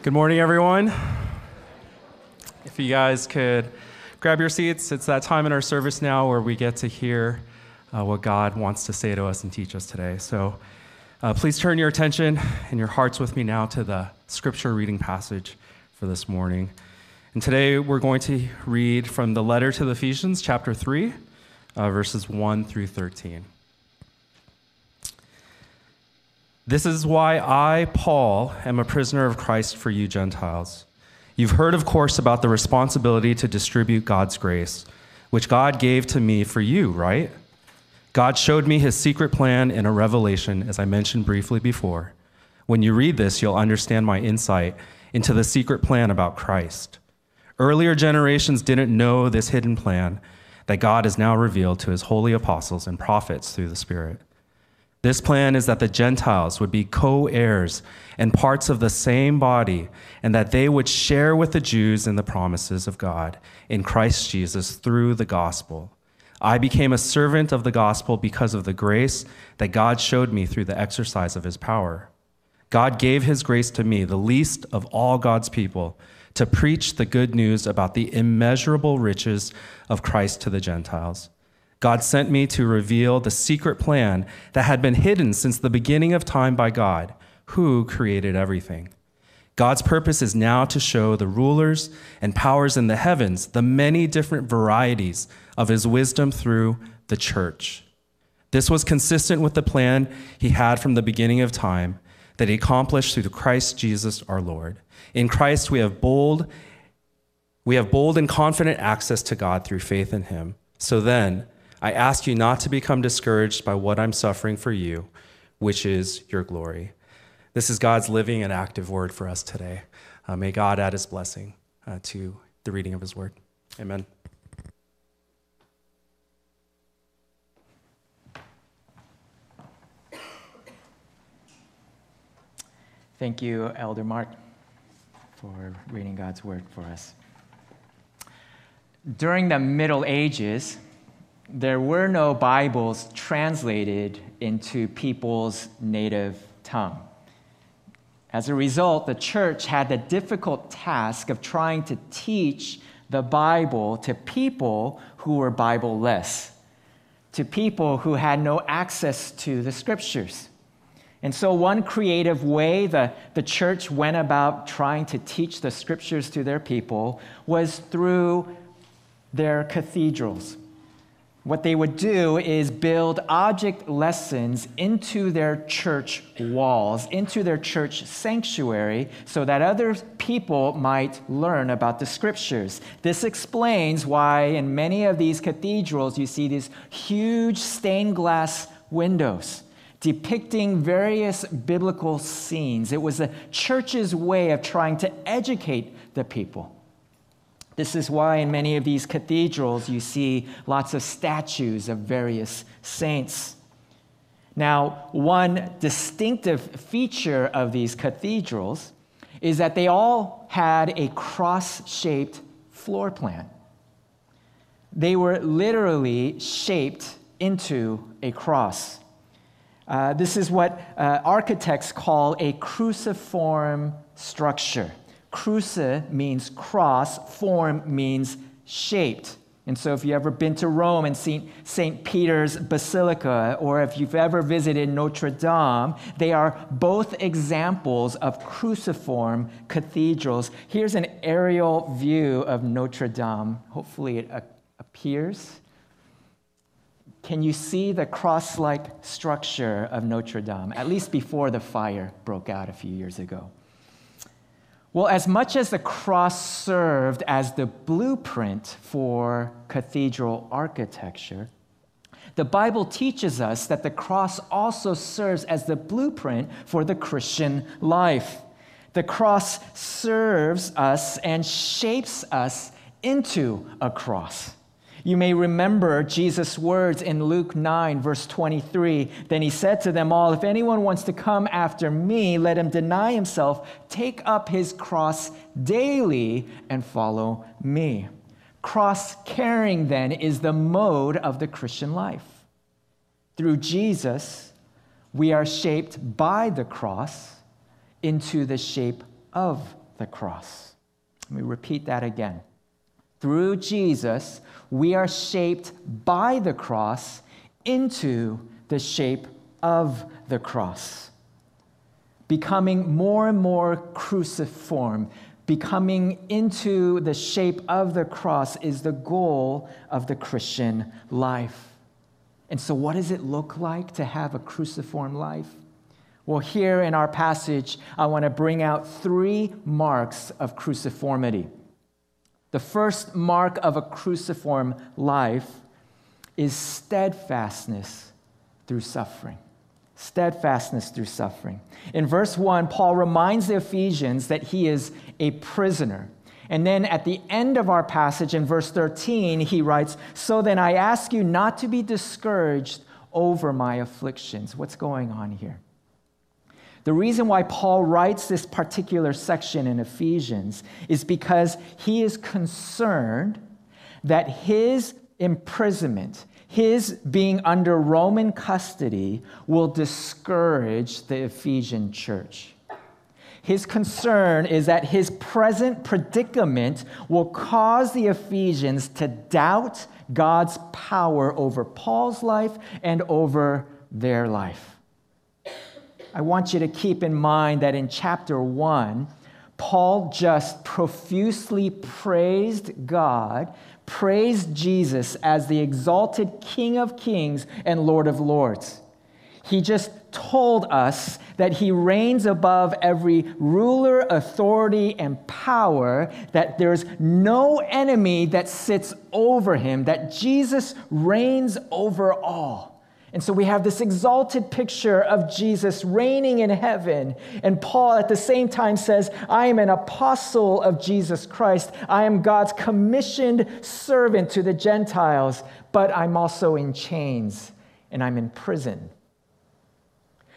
Good morning, everyone. If you guys could grab your seats, it's that time in our service now where we get to hear uh, what God wants to say to us and teach us today. So uh, please turn your attention and your hearts with me now to the scripture reading passage for this morning. And today we're going to read from the letter to the Ephesians, chapter 3, uh, verses 1 through 13. This is why I, Paul, am a prisoner of Christ for you Gentiles. You've heard, of course, about the responsibility to distribute God's grace, which God gave to me for you, right? God showed me his secret plan in a revelation, as I mentioned briefly before. When you read this, you'll understand my insight into the secret plan about Christ. Earlier generations didn't know this hidden plan that God has now revealed to his holy apostles and prophets through the Spirit. This plan is that the Gentiles would be co heirs and parts of the same body, and that they would share with the Jews in the promises of God in Christ Jesus through the gospel. I became a servant of the gospel because of the grace that God showed me through the exercise of his power. God gave his grace to me, the least of all God's people, to preach the good news about the immeasurable riches of Christ to the Gentiles. God sent me to reveal the secret plan that had been hidden since the beginning of time by God, who created everything. God's purpose is now to show the rulers and powers in the heavens the many different varieties of his wisdom through the church. This was consistent with the plan he had from the beginning of time that he accomplished through Christ Jesus our Lord. In Christ we have bold we have bold and confident access to God through faith in him. So then, I ask you not to become discouraged by what I'm suffering for you, which is your glory. This is God's living and active word for us today. Uh, may God add his blessing uh, to the reading of his word. Amen. Thank you, Elder Mark, for reading God's word for us. During the Middle Ages, there were no Bibles translated into people's native tongue. As a result, the church had the difficult task of trying to teach the Bible to people who were Bibleless, to people who had no access to the scriptures. And so, one creative way the, the church went about trying to teach the scriptures to their people was through their cathedrals what they would do is build object lessons into their church walls, into their church sanctuary, so that other people might learn about the scriptures. This explains why in many of these cathedrals you see these huge stained glass windows depicting various biblical scenes. It was the church's way of trying to educate the people. This is why in many of these cathedrals you see lots of statues of various saints. Now, one distinctive feature of these cathedrals is that they all had a cross shaped floor plan. They were literally shaped into a cross. Uh, this is what uh, architects call a cruciform structure. Cruce means cross, form means shaped. And so, if you've ever been to Rome and seen St. Peter's Basilica, or if you've ever visited Notre Dame, they are both examples of cruciform cathedrals. Here's an aerial view of Notre Dame. Hopefully, it appears. Can you see the cross like structure of Notre Dame, at least before the fire broke out a few years ago? Well, as much as the cross served as the blueprint for cathedral architecture, the Bible teaches us that the cross also serves as the blueprint for the Christian life. The cross serves us and shapes us into a cross. You may remember Jesus' words in Luke 9, verse 23. Then he said to them all, If anyone wants to come after me, let him deny himself, take up his cross daily, and follow me. Cross carrying, then, is the mode of the Christian life. Through Jesus, we are shaped by the cross into the shape of the cross. Let me repeat that again. Through Jesus, we are shaped by the cross into the shape of the cross, becoming more and more cruciform. Becoming into the shape of the cross is the goal of the Christian life. And so, what does it look like to have a cruciform life? Well, here in our passage, I want to bring out three marks of cruciformity. The first mark of a cruciform life is steadfastness through suffering. Steadfastness through suffering. In verse 1, Paul reminds the Ephesians that he is a prisoner. And then at the end of our passage in verse 13, he writes, So then I ask you not to be discouraged over my afflictions. What's going on here? The reason why Paul writes this particular section in Ephesians is because he is concerned that his imprisonment, his being under Roman custody, will discourage the Ephesian church. His concern is that his present predicament will cause the Ephesians to doubt God's power over Paul's life and over their life. I want you to keep in mind that in chapter 1, Paul just profusely praised God, praised Jesus as the exalted King of Kings and Lord of Lords. He just told us that he reigns above every ruler, authority, and power, that there's no enemy that sits over him, that Jesus reigns over all. And so we have this exalted picture of Jesus reigning in heaven. And Paul at the same time says, I am an apostle of Jesus Christ. I am God's commissioned servant to the Gentiles, but I'm also in chains and I'm in prison.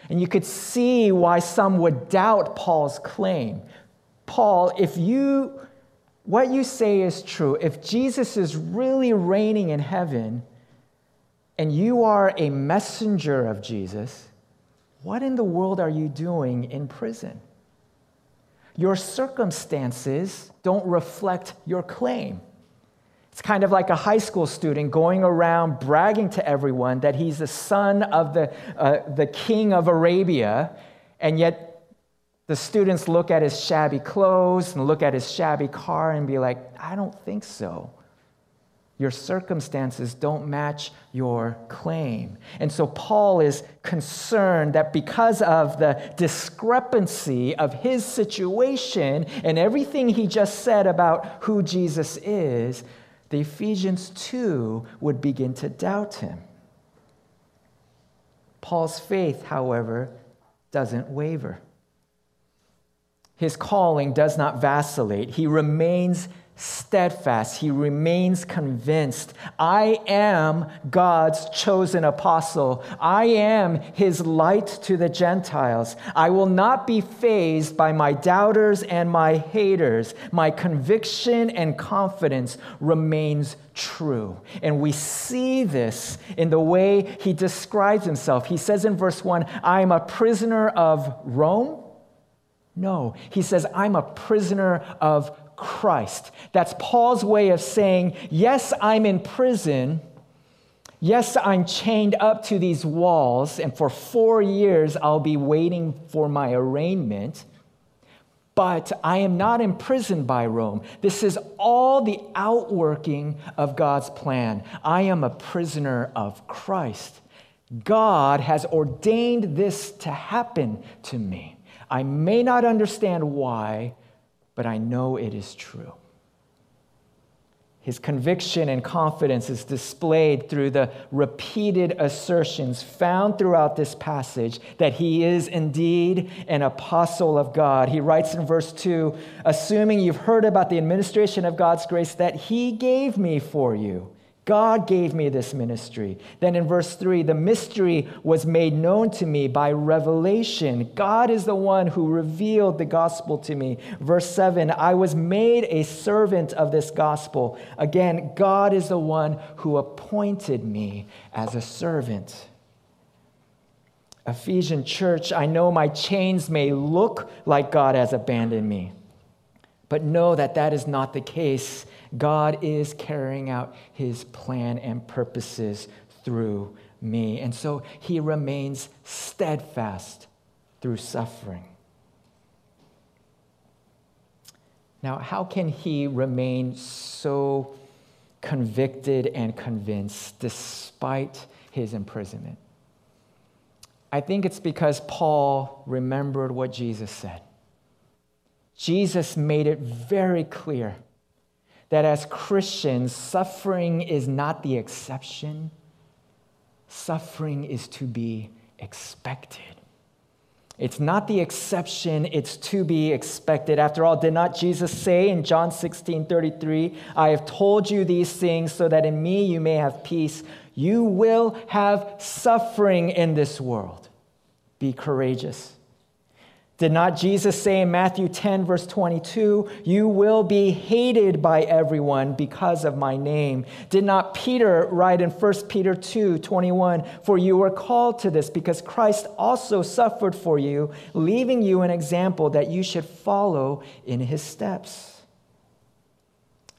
And you could see why some would doubt Paul's claim. Paul, if you, what you say is true, if Jesus is really reigning in heaven, and you are a messenger of Jesus, what in the world are you doing in prison? Your circumstances don't reflect your claim. It's kind of like a high school student going around bragging to everyone that he's the son of the, uh, the king of Arabia, and yet the students look at his shabby clothes and look at his shabby car and be like, I don't think so your circumstances don't match your claim. And so Paul is concerned that because of the discrepancy of his situation and everything he just said about who Jesus is, the Ephesians too would begin to doubt him. Paul's faith, however, doesn't waver. His calling does not vacillate. He remains steadfast. He remains convinced. I am God's chosen apostle. I am his light to the Gentiles. I will not be fazed by my doubters and my haters. My conviction and confidence remains true. And we see this in the way he describes himself. He says in verse 1, I am a prisoner of Rome. No, he says, I'm a prisoner of Christ. That's Paul's way of saying, Yes, I'm in prison. Yes, I'm chained up to these walls, and for four years I'll be waiting for my arraignment. But I am not imprisoned by Rome. This is all the outworking of God's plan. I am a prisoner of Christ. God has ordained this to happen to me. I may not understand why, but I know it is true. His conviction and confidence is displayed through the repeated assertions found throughout this passage that he is indeed an apostle of God. He writes in verse 2 Assuming you've heard about the administration of God's grace that he gave me for you God gave me this ministry. Then in verse 3, the mystery was made known to me by revelation. God is the one who revealed the gospel to me. Verse 7, I was made a servant of this gospel. Again, God is the one who appointed me as a servant. Ephesian church, I know my chains may look like God has abandoned me. But know that that is not the case. God is carrying out his plan and purposes through me. And so he remains steadfast through suffering. Now, how can he remain so convicted and convinced despite his imprisonment? I think it's because Paul remembered what Jesus said. Jesus made it very clear that as Christians, suffering is not the exception, suffering is to be expected. It's not the exception, it's to be expected. After all, did not Jesus say in John 16 33, I have told you these things so that in me you may have peace? You will have suffering in this world. Be courageous. Did not Jesus say in Matthew 10, verse 22, You will be hated by everyone because of my name? Did not Peter write in 1 Peter 2, 21, For you were called to this because Christ also suffered for you, leaving you an example that you should follow in his steps?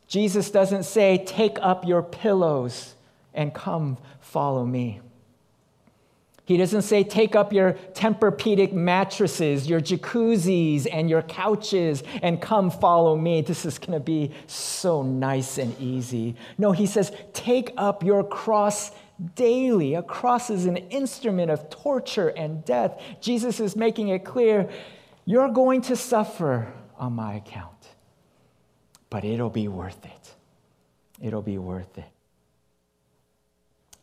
Jesus doesn't say, Take up your pillows and come follow me. He doesn't say, take up your Tempur-Pedic mattresses, your jacuzzis, and your couches and come follow me. This is going to be so nice and easy. No, he says, take up your cross daily. A cross is an instrument of torture and death. Jesus is making it clear you're going to suffer on my account, but it'll be worth it. It'll be worth it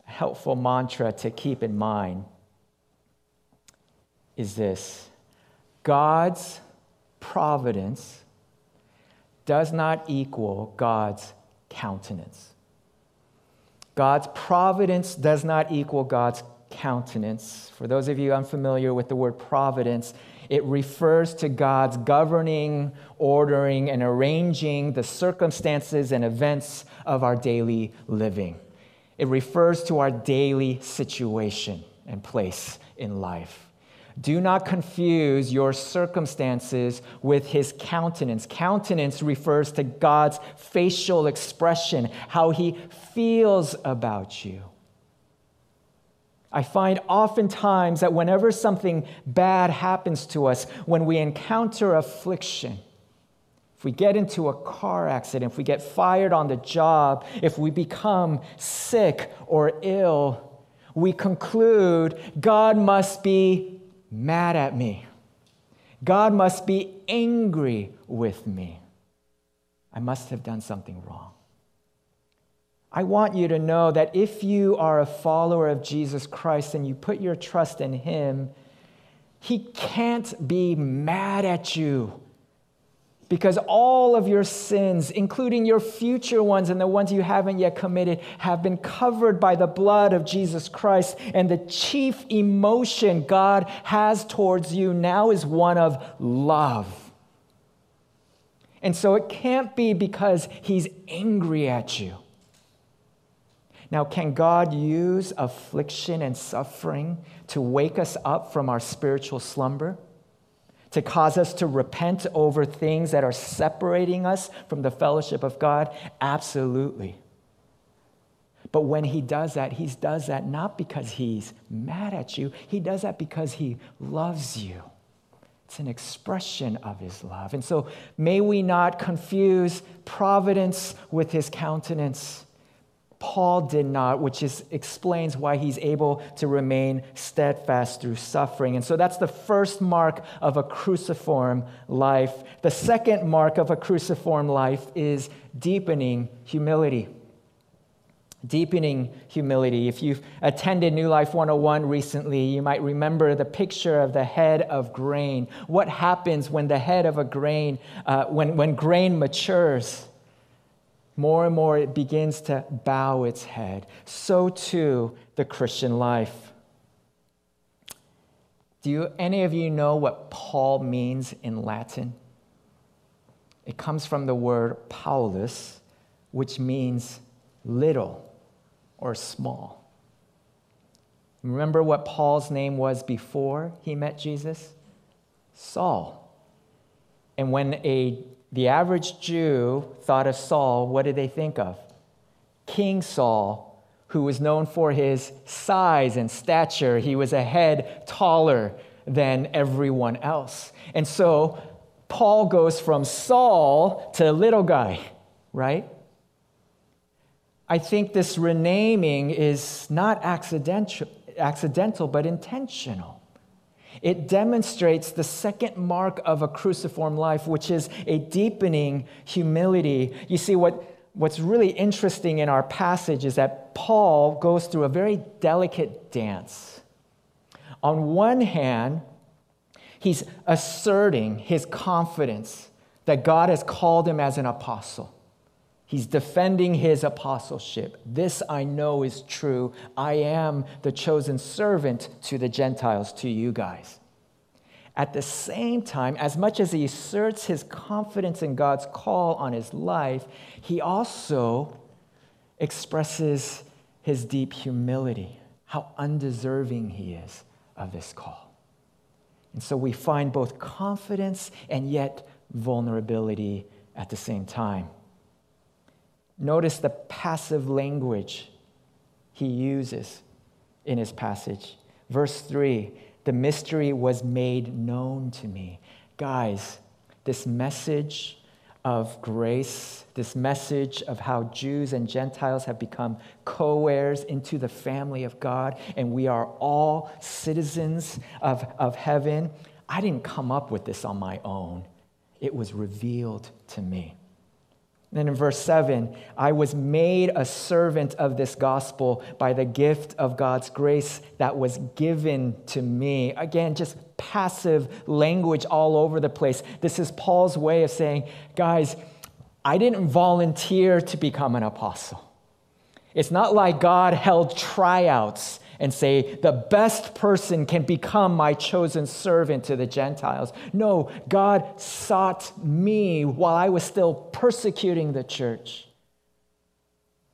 helpful mantra to keep in mind is this God's providence does not equal God's countenance. God's providence does not equal God's countenance. For those of you unfamiliar with the word providence, it refers to God's governing, ordering, and arranging the circumstances and events of our daily living. It refers to our daily situation and place in life. Do not confuse your circumstances with his countenance. Countenance refers to God's facial expression, how he feels about you. I find oftentimes that whenever something bad happens to us, when we encounter affliction, if we get into a car accident, if we get fired on the job, if we become sick or ill, we conclude God must be mad at me. God must be angry with me. I must have done something wrong. I want you to know that if you are a follower of Jesus Christ and you put your trust in Him, He can't be mad at you because all of your sins, including your future ones and the ones you haven't yet committed, have been covered by the blood of Jesus Christ. And the chief emotion God has towards you now is one of love. And so it can't be because he's angry at you. Now, can God use affliction and suffering to wake us up from our spiritual slumber? To cause us to repent over things that are separating us from the fellowship of God? Absolutely. But when he does that, he does that not because he's mad at you, he does that because he loves you. It's an expression of his love. And so may we not confuse providence with his countenance. Paul did not, which is, explains why he's able to remain steadfast through suffering. And so that's the first mark of a cruciform life. The second mark of a cruciform life is deepening humility. Deepening humility. If you've attended New Life 101 recently, you might remember the picture of the head of grain. What happens when the head of a grain, uh, when, when grain matures? More and more it begins to bow its head. So too the Christian life. Do you, any of you know what Paul means in Latin? It comes from the word Paulus, which means little or small. Remember what Paul's name was before he met Jesus? Saul. And when a the average Jew thought of Saul, what did they think of? King Saul, who was known for his size and stature. He was a head taller than everyone else. And so Paul goes from Saul to little guy, right? I think this renaming is not accidental, accidental but intentional. It demonstrates the second mark of a cruciform life, which is a deepening humility. You see, what, what's really interesting in our passage is that Paul goes through a very delicate dance. On one hand, he's asserting his confidence that God has called him as an apostle. He's defending his apostleship. This I know is true. I am the chosen servant to the Gentiles, to you guys. At the same time, as much as he asserts his confidence in God's call on his life, he also expresses his deep humility, how undeserving he is of this call. And so we find both confidence and yet vulnerability at the same time. Notice the passive language he uses in his passage. Verse 3 the mystery was made known to me. Guys, this message of grace, this message of how Jews and Gentiles have become co heirs into the family of God, and we are all citizens of, of heaven. I didn't come up with this on my own, it was revealed to me. Then in verse 7, I was made a servant of this gospel by the gift of God's grace that was given to me. Again, just passive language all over the place. This is Paul's way of saying, guys, I didn't volunteer to become an apostle. It's not like God held tryouts and say, the best person can become my chosen servant to the Gentiles. No, God sought me while I was still persecuting the church.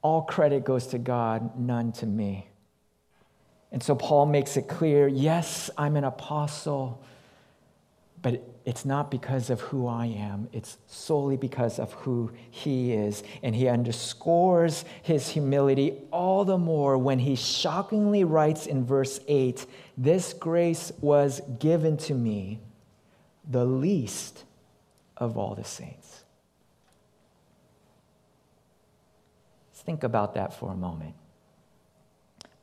All credit goes to God, none to me. And so Paul makes it clear yes, I'm an apostle, but it's not because of who I am, it's solely because of who he is. And he underscores his humility all the more when he shockingly writes in verse 8 This grace was given to me, the least of all the saints. Let's think about that for a moment.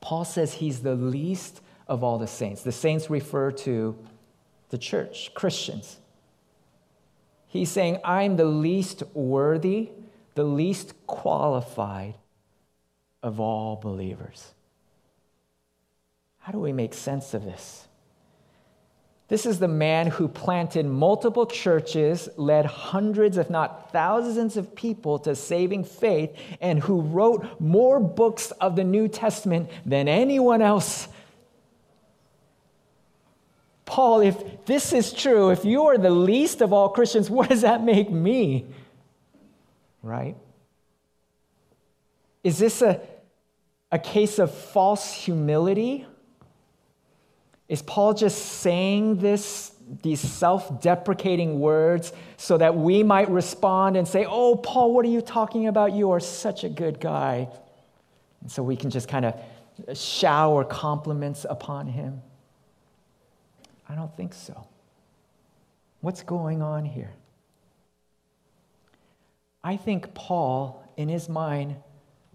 Paul says he's the least of all the saints. The saints refer to the church, Christians. He's saying, I'm the least worthy, the least qualified of all believers. How do we make sense of this? This is the man who planted multiple churches, led hundreds, if not thousands, of people to saving faith, and who wrote more books of the New Testament than anyone else Paul, if this is true, if you are the least of all Christians, what does that make me? Right? Is this a, a case of false humility? Is Paul just saying this, these self deprecating words so that we might respond and say, Oh, Paul, what are you talking about? You are such a good guy. And so we can just kind of shower compliments upon him. I don't think so. What's going on here? I think Paul, in his mind,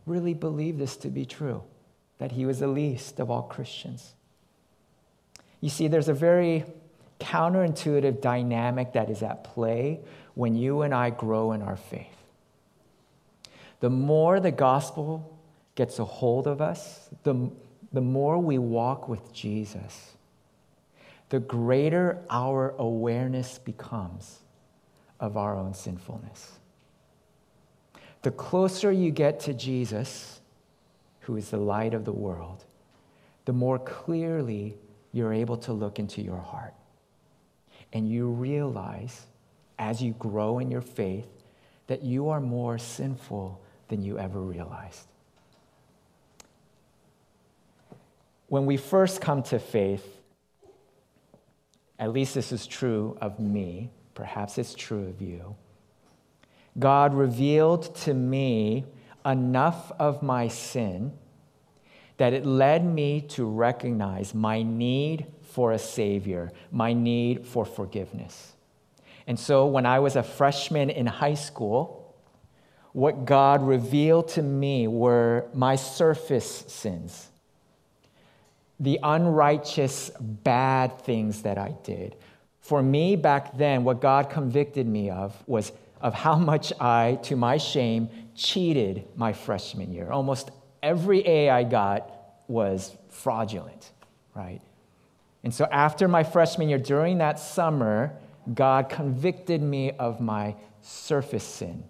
really believed this to be true that he was the least of all Christians. You see, there's a very counterintuitive dynamic that is at play when you and I grow in our faith. The more the gospel gets a hold of us, the, the more we walk with Jesus the greater our awareness becomes of our own sinfulness. The closer you get to Jesus, who is the light of the world, the more clearly you're able to look into your heart. And you realize, as you grow in your faith, that you are more sinful than you ever realized. When we first come to faith, at least this is true of me. Perhaps it's true of you. God revealed to me enough of my sin that it led me to recognize my need for a Savior, my need for forgiveness. And so when I was a freshman in high school, what God revealed to me were my surface sins, the unrighteous, bad things that I did. For me back then, what God convicted me of was of how much I, to my shame, cheated my freshman year. Almost every A I got was fraudulent, right? And so after my freshman year, during that summer, God convicted me of my surface sin,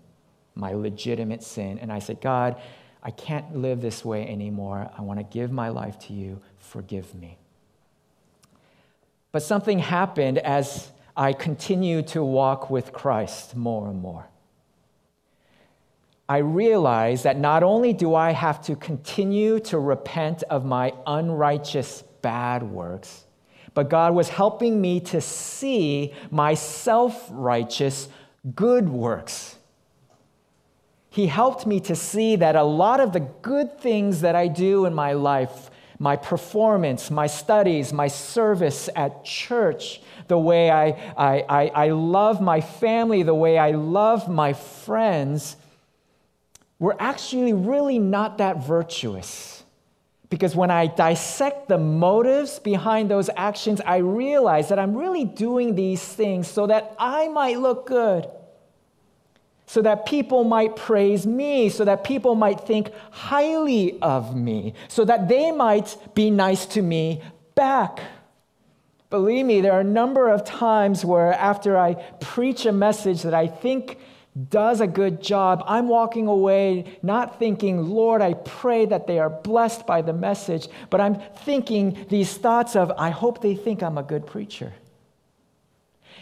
my legitimate sin. And I said, God, I can't live this way anymore. I want to give my life to you. Forgive me. But something happened as I continued to walk with Christ more and more. I realized that not only do I have to continue to repent of my unrighteous bad works, but God was helping me to see my self righteous good works. He helped me to see that a lot of the good things that I do in my life, my performance, my studies, my service at church, the way I, I, I, I love my family, the way I love my friends, were actually really not that virtuous. Because when I dissect the motives behind those actions, I realize that I'm really doing these things so that I might look good, so that people might praise me, so that people might think highly of me, so that they might be nice to me back. Believe me, there are a number of times where after I preach a message that I think does a good job, I'm walking away not thinking, Lord, I pray that they are blessed by the message, but I'm thinking these thoughts of, I hope they think I'm a good preacher.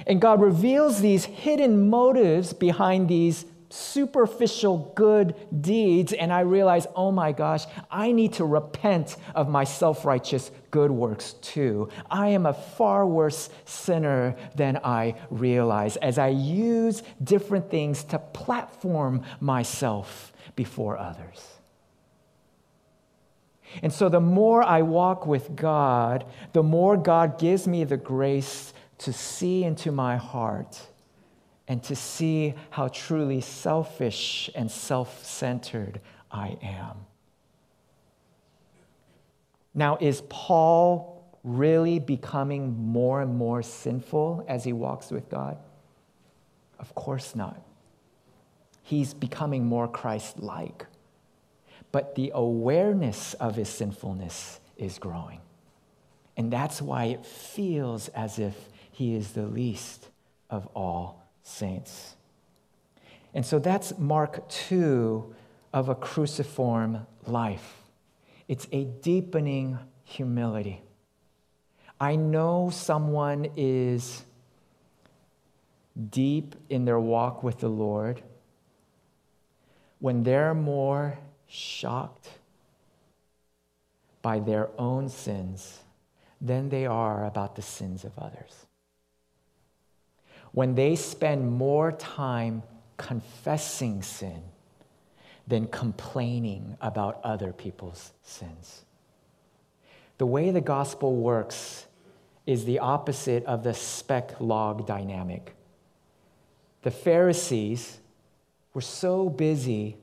And God reveals these hidden motives behind these superficial good deeds, and I realize, oh my gosh, I need to repent of my self righteous good works too. I am a far worse sinner than I realize as I use different things to platform myself before others. And so, the more I walk with God, the more God gives me the grace to see into my heart and to see how truly selfish and self centered I am. Now, is Paul really becoming more and more sinful as he walks with God? Of course not. He's becoming more Christ like. But the awareness of his sinfulness is growing. And that's why it feels as if he is the least of all saints. And so that's Mark 2 of a cruciform life. It's a deepening humility. I know someone is deep in their walk with the Lord when they're more shocked by their own sins than they are about the sins of others when they spend more time confessing sin than complaining about other people's sins. The way the gospel works is the opposite of the speck log dynamic. The Pharisees were so busy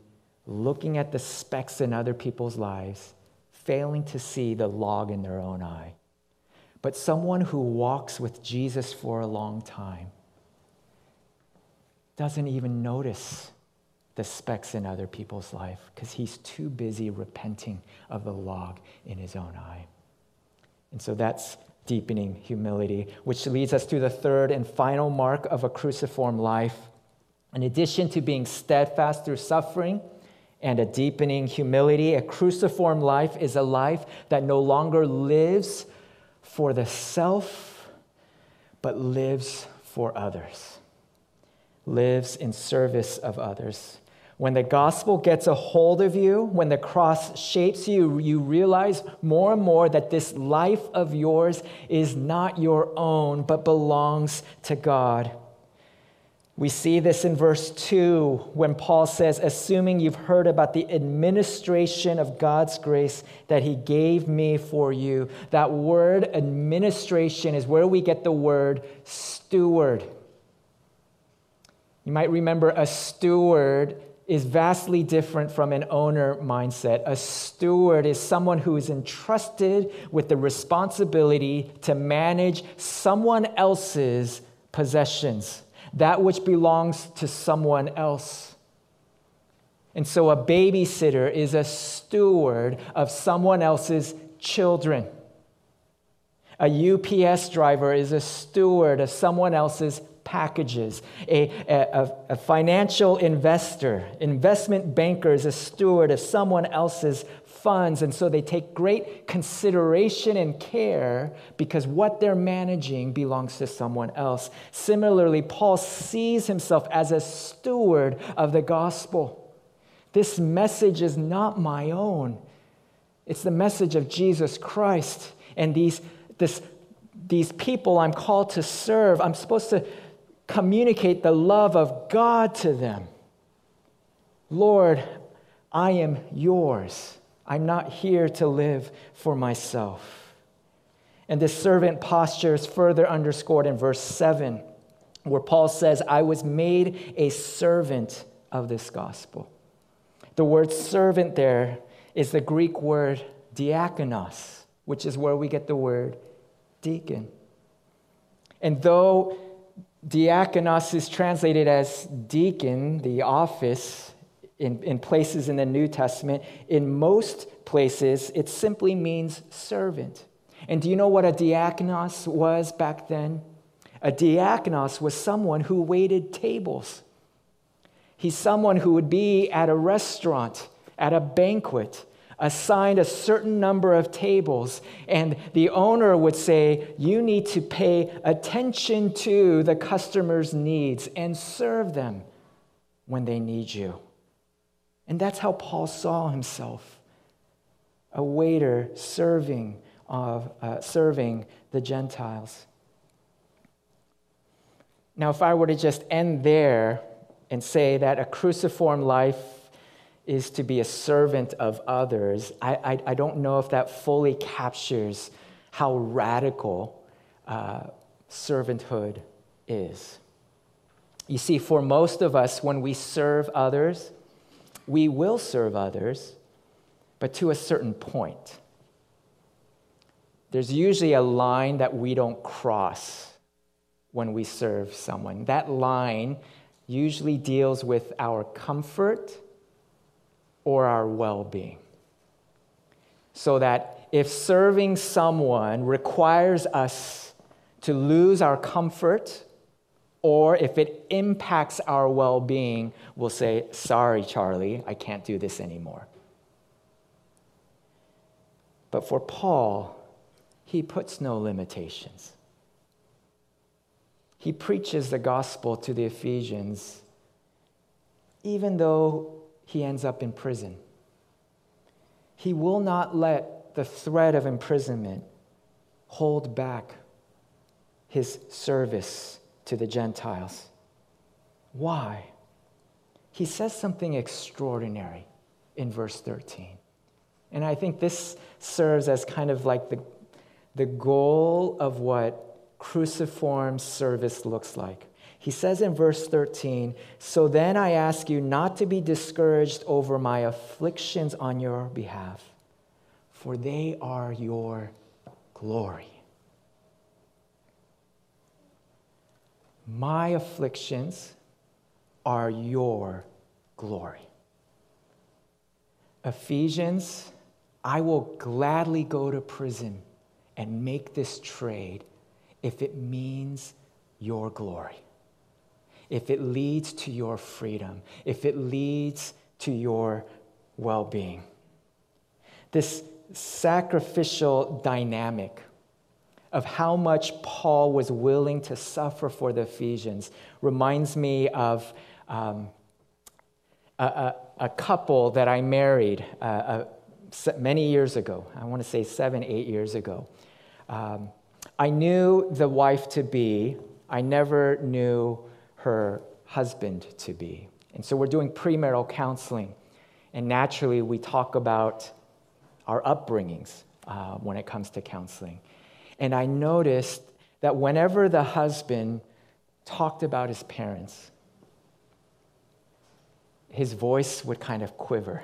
looking at the specks in other people's lives, failing to see the log in their own eye. But someone who walks with Jesus for a long time doesn't even notice the specks in other people's life because he's too busy repenting of the log in his own eye. And so that's deepening humility, which leads us to the third and final mark of a cruciform life. In addition to being steadfast through suffering and a deepening humility, a cruciform life is a life that no longer lives for the self, but lives for others lives in service of others. When the gospel gets a hold of you, when the cross shapes you, you realize more and more that this life of yours is not your own, but belongs to God. We see this in verse 2 when Paul says, Assuming you've heard about the administration of God's grace that he gave me for you. That word administration is where we get the word steward. You might remember a steward is vastly different from an owner mindset. A steward is someone who is entrusted with the responsibility to manage someone else's possessions that which belongs to someone else. And so a babysitter is a steward of someone else's children. A UPS driver is a steward of someone else's packages. A, a, a, financial investor, investment banker is a steward of someone else's funds. And so they take great consideration and care because what they're managing belongs to someone else. Similarly, Paul sees himself as a steward of the gospel. This message is not my own, it's the message of Jesus Christ. And these, this, these people I'm called to serve, I'm supposed to communicate the love of God to them. Lord, I am yours. I'm not here to live for myself. And this servant posture is further underscored in verse 7, where Paul says, I was made a servant of this gospel. The word servant there is the Greek word diakonos, which is where we get the word deacon. And though diakonos is translated as deacon, the office, in, in places in the New Testament. In most places, it simply means servant. And do you know what a diakonos was back then? A diakonos was someone who waited tables. He's someone who would be at a restaurant, at a banquet, assigned a certain number of tables, and the owner would say, You need to pay attention to the customer's needs and serve them when they need you. And that's how Paul saw himself a waiter serving, of, uh, serving the Gentiles. Now, if I were to just end there and say that a cruciform life is to be a servant of others, I, I, I don't know if that fully captures how radical uh, servanthood is. You see, for most of us, when we serve others, we will serve others, but to a certain point. There's usually a line that we don't cross when we serve someone. That line usually deals with our comfort or our well being. So that if serving someone requires us to lose our comfort or if it impacts our well being, we'll say, Sorry, Charlie, I can't do this anymore. But for Paul, he puts no limitations. He preaches the gospel to the Ephesians, even though he ends up in prison. He will not let the threat of imprisonment hold back his service to the Gentiles. Why? He says something extraordinary in verse 13. And I think this serves as kind of like the, the goal of what cruciform service looks like. He says in verse 13, So then I ask you not to be discouraged over my afflictions on your behalf, for they are your glory. My afflictions are your glory. Ephesians, I will gladly go to prison and make this trade if it means your glory, if it leads to your freedom, if it leads to your well being. This sacrificial dynamic of how much Paul was willing to suffer for the Ephesians reminds me of um, a, a, a, couple that I married uh, uh, many years ago. I want to say seven, eight years ago. Um, I knew the wife to be, I never knew her husband to be. And so we're doing premarital counseling. And naturally, we talk about our upbringings uh, when it comes to counseling. And I noticed that whenever the husband talked about his parents, his voice would kind of quiver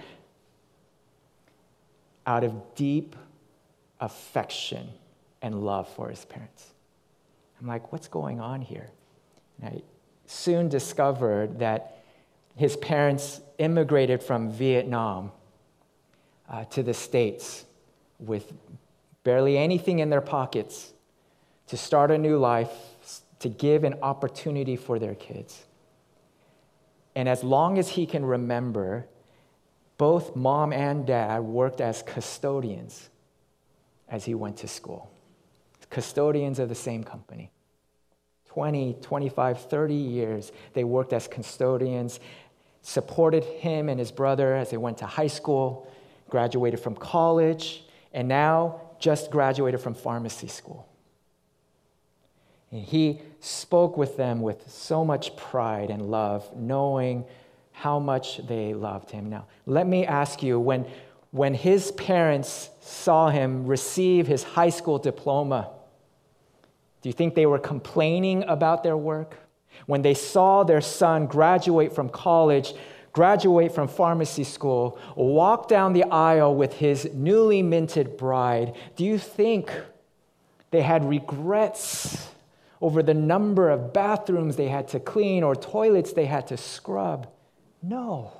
out of deep affection and love for his parents. I'm like, what's going on here? And I soon discovered that his parents immigrated from Vietnam uh, to the States with barely anything in their pockets to start a new life, to give an opportunity for their kids. And as long as he can remember, both mom and dad worked as custodians as he went to school. Custodians of the same company. 20, 25, 30 years, they worked as custodians, supported him and his brother as they went to high school, graduated from college, and now just graduated from pharmacy school. And he spoke with them with so much pride and love, knowing how much they loved him. Now, let me ask you when, when his parents saw him receive his high school diploma, do you think they were complaining about their work? When they saw their son graduate from college, graduate from pharmacy school, walk down the aisle with his newly minted bride, do you think they had regrets over the number of bathrooms they had to clean or toilets they had to scrub? No.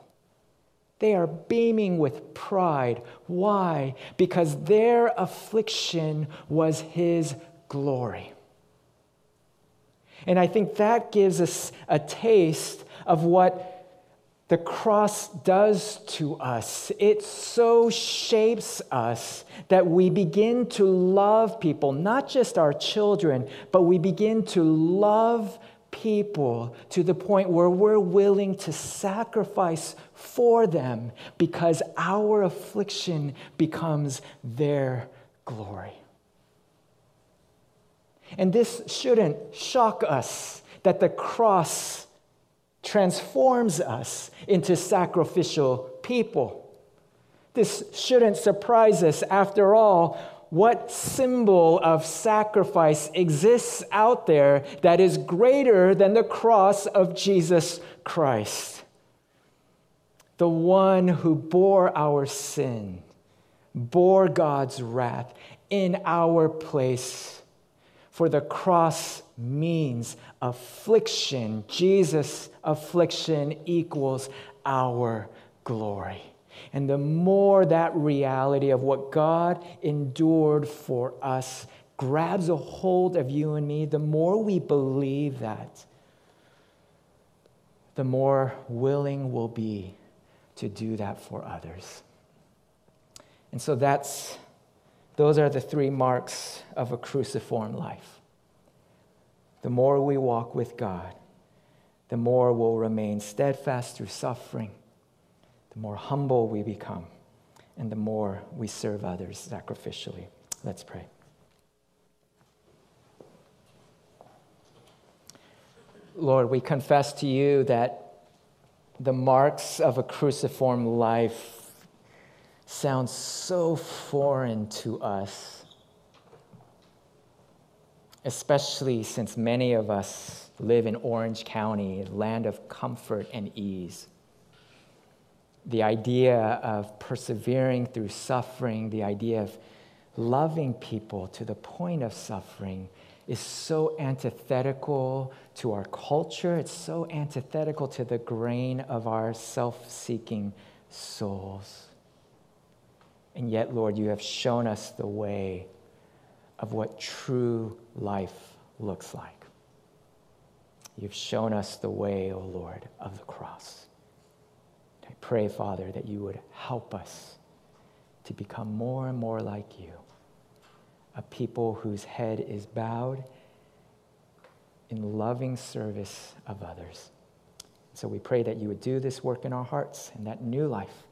They are beaming with pride. Why? Because their affliction was his glory. And I think that gives us a taste of what the cross does to us. It so shapes us that we begin to love people, not just our children, but we begin to love people to the point where we're willing to sacrifice for them because our affliction becomes their glory. And this shouldn't shock us that the cross transforms us into sacrificial people. This shouldn't surprise us. After all, what symbol of sacrifice exists out there that is greater than the cross of Jesus Christ? The one who bore our sin, bore God's wrath in our place. For the cross means affliction. Jesus' affliction equals our glory. And the more that reality of what God endured for us grabs a hold of you and me, the more we believe that, the more willing we'll be to do that for others. And so that's those are the three marks of a cruciform life. The more we walk with God, the more we'll remain steadfast through suffering the more humble we become, and the more we serve others sacrificially. Let's pray. Lord, we confess to you that the marks of a cruciform life sound so foreign to us, especially since many of us live in Orange County, land of comfort and ease the idea of persevering through suffering, the idea of loving people to the point of suffering is so antithetical to our culture. It's so antithetical to the grain of our self seeking souls. And yet, Lord, you have shown us the way of what true life looks like. You've shown us the way, O oh Lord, of the cross I pray, Father, that you would help us to become more and more like you, a people whose head is bowed in loving service of others. So we pray that you would do this work in our hearts and that new life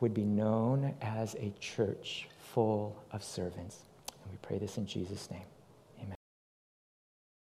would be known as a church full of servants. And we pray this in Jesus' name.